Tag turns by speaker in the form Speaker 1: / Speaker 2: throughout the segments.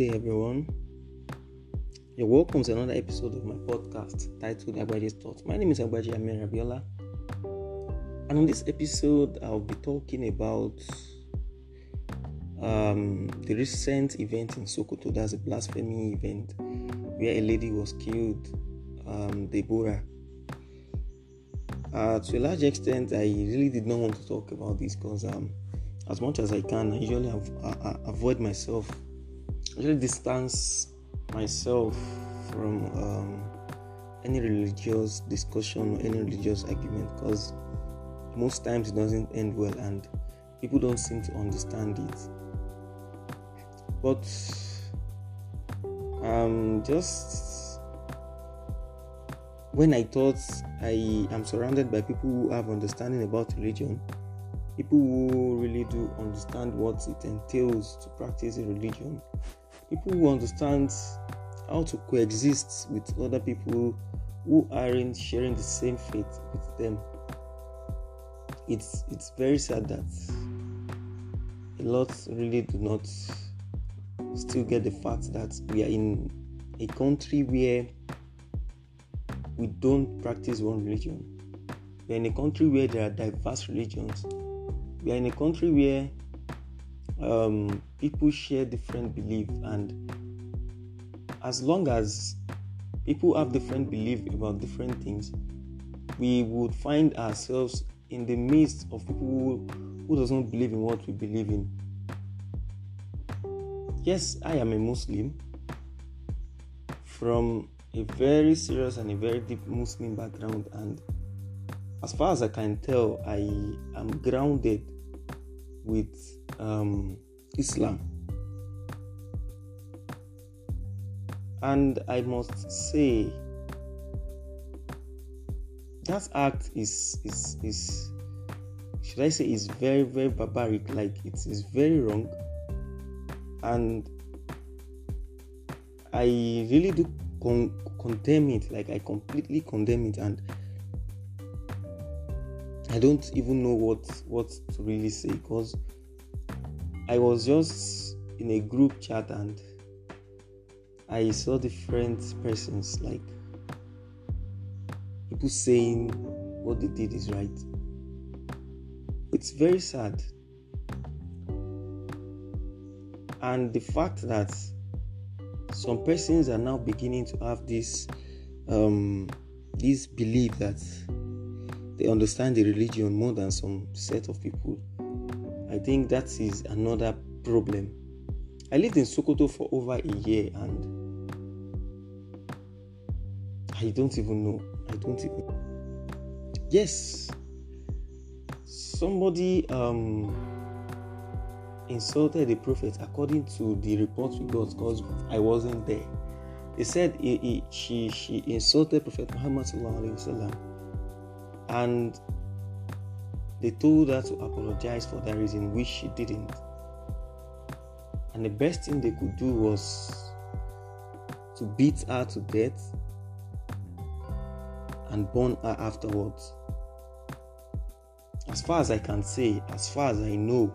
Speaker 1: day, everyone. You're welcome to another episode of my podcast titled Agbaje's Thoughts. My name is Agbaje Amir Rabiola, and on this episode, I'll be talking about um, the recent event in Sokoto. That's a blasphemy event where a lady was killed, um, Deborah. Uh, to a large extent, I really did not want to talk about this because, um, as much as I can, I usually uh, avoid myself usually distance myself from um, any religious discussion or any religious argument because most times it doesn't end well and people don't seem to understand it. But um, just when I thought I am surrounded by people who have understanding about religion, people who really do understand what it entails to practice a religion, people who understand how to coexist with other people who aren't sharing the same faith with them. It's it's very sad that a lot really do not still get the fact that we are in a country where we don't practice one religion. We are in a country where there are diverse religions. We are in a country where um, people share different beliefs and as long as people have different belief about different things we would find ourselves in the midst of people who, who doesn't believe in what we believe in. Yes i am a muslim from a very serious and a very deep muslim background and as far as i can tell i am grounded with um, Islam. And I must say, that act is is is should I say is very very barbaric. Like it is very wrong, and I really do con- condemn it. Like I completely condemn it, and I don't even know what what to really say because I was just in a group chat and I saw different persons like people saying what they did is right. It's very sad. And the fact that some persons are now beginning to have this um, this belief that they understand the religion more than some set of people. I think that is another problem. I lived in Sokoto for over a year and I don't even know. I don't even. Yes, somebody um, insulted the prophet according to the report we got because I wasn't there. They said he, he, she she insulted Prophet Muhammad sallallahu and they told her to apologize for that reason, which she didn't. And the best thing they could do was to beat her to death and burn her afterwards. As far as I can say, as far as I know,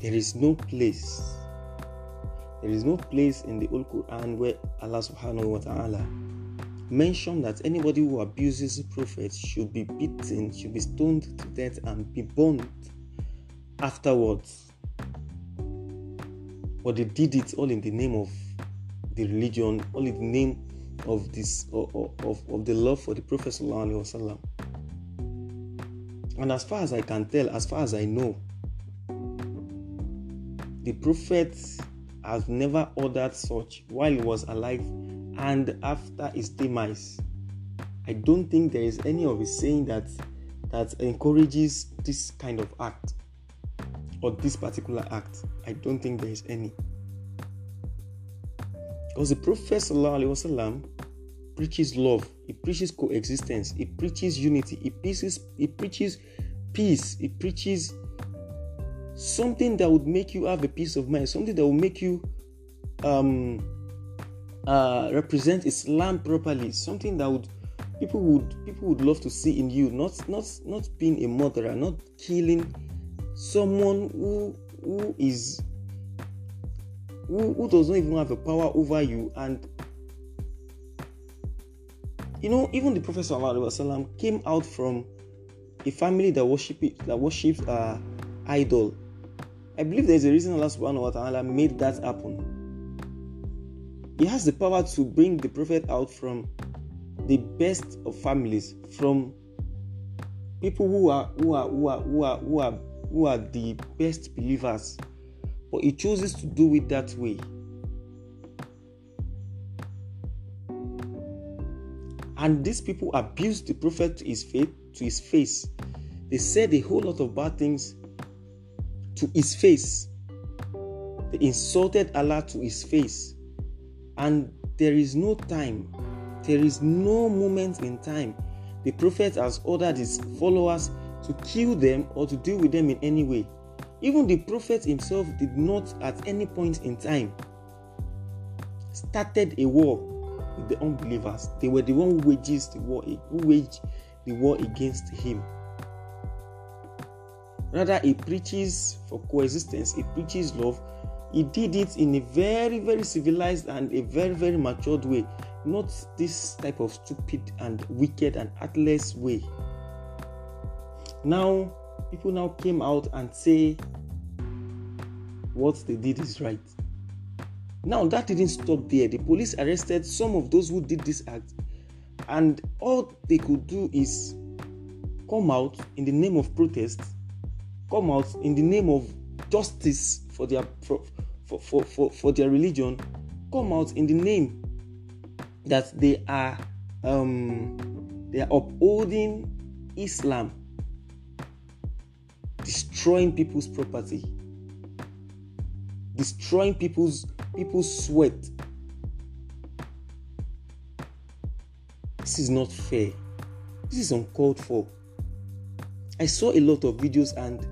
Speaker 1: there is no place, there is no place in the Old Quran where Allah subhanahu wa ta'ala mentioned that anybody who abuses the prophet should be beaten, should be stoned to death, and be burned afterwards. But they did it all in the name of the religion, all in the name of this of, of, of the love for the Prophet. And as far as I can tell, as far as I know, the Prophet has never ordered such while he was alive and after his demise. I don't think there is any of his saying that that encourages this kind of act or this particular act. I don't think there is any. Because the Prophet wasallam preaches love, he preaches coexistence, he preaches unity, he preaches he preaches peace, he preaches something that would make you have a peace of mind, something that will make you um uh, represent Islam properly, something that would people would people would love to see in you, not not not being a murderer, not killing someone who who is who, who does not even have a power over you. And you know even the prophet wasallam came out from a family that worship that worships uh, idol. I believe there's a reason allah subhanahu wa ta'ala made that happen he has the power to bring the prophet out from the best of families from people who are who are who are who are who are who are the best believers. But he chooses to do it that way. And these people abused the prophet to his faith to his face. They said a whole lot of bad things to his face. They insulted allah to his face and there is no time there is no moment in time the prophet has ordered his followers to kill them or to deal with them in any way. Even the prophet himself did not at any point in time started a war with the unbelievers. They were the one who wages the war, who waged the war against him. Rather, he preaches for coexistence, he preaches love. He did it in a very, very civilized and a very, very matured way not this type of stupid and wicked and heartless way. Now, people now came out and say what they did is right. Now, that didn't stop there. The police arrested some of those who did this act, and all they could do is come out in the name of protest, come out in the name of justice for their for, for, for, for their religion, come out in the name that they are um, they are upholding Islam, destroying people's property, destroying people's people's sweat. This is not fair. This is uncalled for. I saw a lot of videos and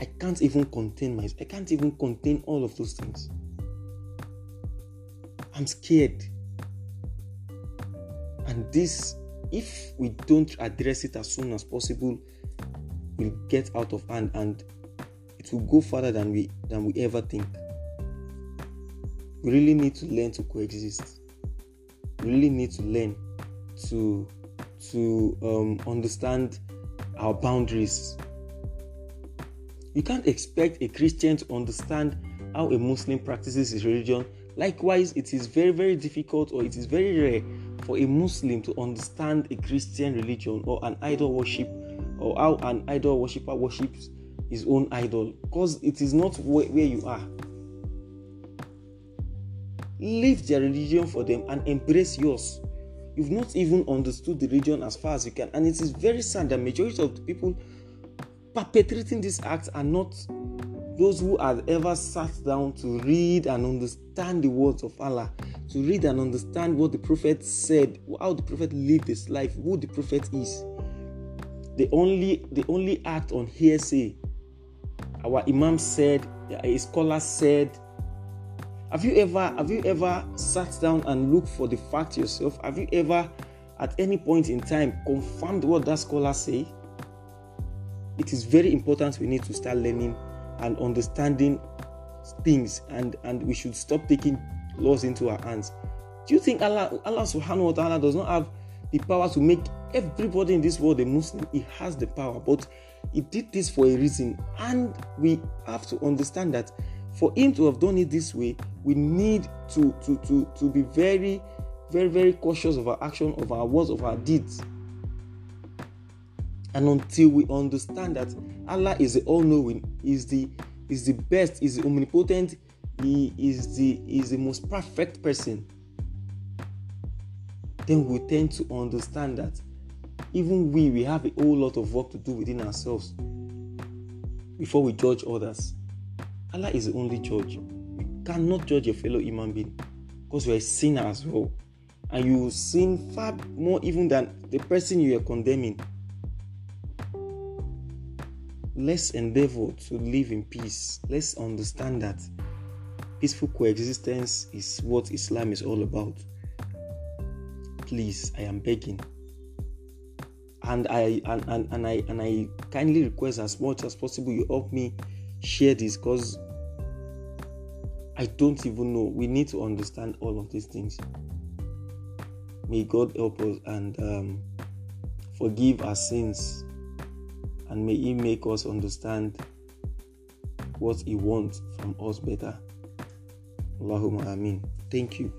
Speaker 1: I can't even contain myself. I can't even contain all of those things. I'm scared. And this, if we don't address it as soon as possible, will get out of hand and it will go further than we than we ever think. We really need to learn to coexist. We really need to learn to to um, understand our boundaries. You can't expect a Christian to understand how a Muslim practices his religion. Likewise, it is very, very difficult or it is very rare for a Muslim to understand a Christian religion or an idol worship or how an idol worshiper worships his own idol because it is not where, where you are. Leave their religion for them and embrace yours. You've not even understood the religion as far as you can, and it is very sad that majority of the people perpetrating these acts are not those who have ever sat down to read and understand the words of Allah to read and understand what the prophet said, how the prophet lived his life, who the prophet is. They only they only act on hearsay. Our imam said, a scholar said. Have you ever have you ever sat down and looked for the fact yourself? Have you ever at any point in time confirmed what that scholar say? It is very important we need to start learning and understanding things and and we should stop taking laws into our hands. Do you think Allah, Allah subhanahu wa ta'ala does not have the power to make everybody in this world a Muslim? He has the power, but He did this for a reason. And we have to understand that for Him to have done it this way, we need to, to, to, to be very, very, very cautious of our action, of our words, of our deeds. And until we understand that Allah is the all-knowing, is the is the best, is the omnipotent, he is the is the most perfect person then we tend to understand that even we we have a whole lot of work to do within ourselves before we judge others. Allah is the only judge. You cannot judge a fellow human being because you are a sinner as well. And you sin far more even than the person you are condemning let's endeavor to live in peace let's understand that Peaceful coexistence is what Islam is all about. Please, I am begging. And I and, and, and I and I kindly request as much as possible you help me share this because I don't even know. We need to understand all of these things. May God help us and um, forgive our sins, and may He make us understand what He wants from us better. Allahumma Ameen. Thank you.